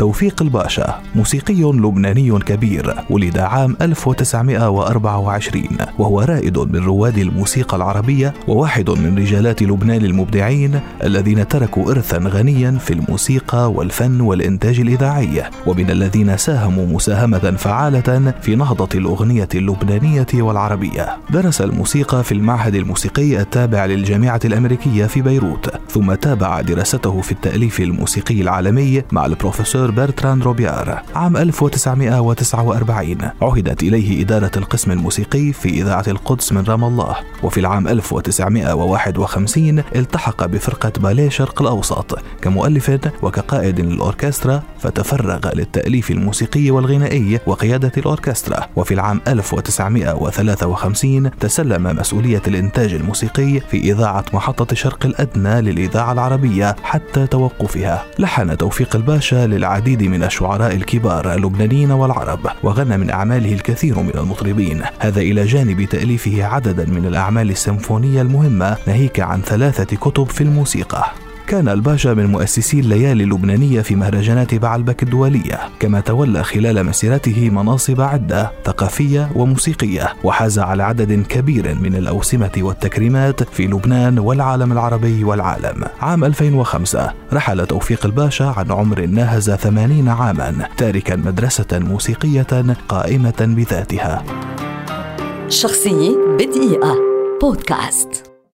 توفيق الباشا موسيقي لبناني كبير ولد عام 1924 وهو رائد من رواد الموسيقى العربية وواحد من رجالات لبنان المبدعين الذين تركوا إرثا غنيا في الموسيقى والفن والإنتاج الإذاعي ومن الذين ساهموا مساهمة فعالة في نهضة الأغنية اللبنانية والعربية. درس الموسيقى في المعهد الموسيقي التابع للجامعة الأمريكية في بيروت. ثم تابع دراسته في التأليف الموسيقي العالمي مع البروفيسور برتراند روبيار عام 1949 عهدت إليه إدارة القسم الموسيقي في إذاعة القدس من رام الله. وفي العام 1951 التحق بفرقة باليه شرق الأوسط كمؤلف وكقائد للأوركسترا فتفرغ للتأليف الموسيقي والغنائي وقيادة الأوركسترا. وفي العام 1953 تسلم مسؤولية الإنتاج الموسيقي في إذاعة محطة شرق الأدنى للإذاعة العربية حتى توقفها. لحن توفيق الباشا للعديد من الشعراء الكبار اللبنانيين والعرب وغنى من أعماله الكثير من المطربين. هذا إلى جانب تأليفه عددا من الأعمال السيمفونية المهمة ناهيك عن ثلاثة كتب في الموسيقى. كان الباشا من مؤسسي الليالي اللبنانية في مهرجانات بعلبك الدولية كما تولى خلال مسيرته مناصب عدة ثقافية وموسيقية وحاز على عدد كبير من الأوسمة والتكريمات في لبنان والعالم العربي والعالم. عام 2005 رحل توفيق الباشا عن عمر ناهز 80 عاما تاركا مدرسة موسيقية قائمة بذاتها. شخصية بدقيقة. بودكاست.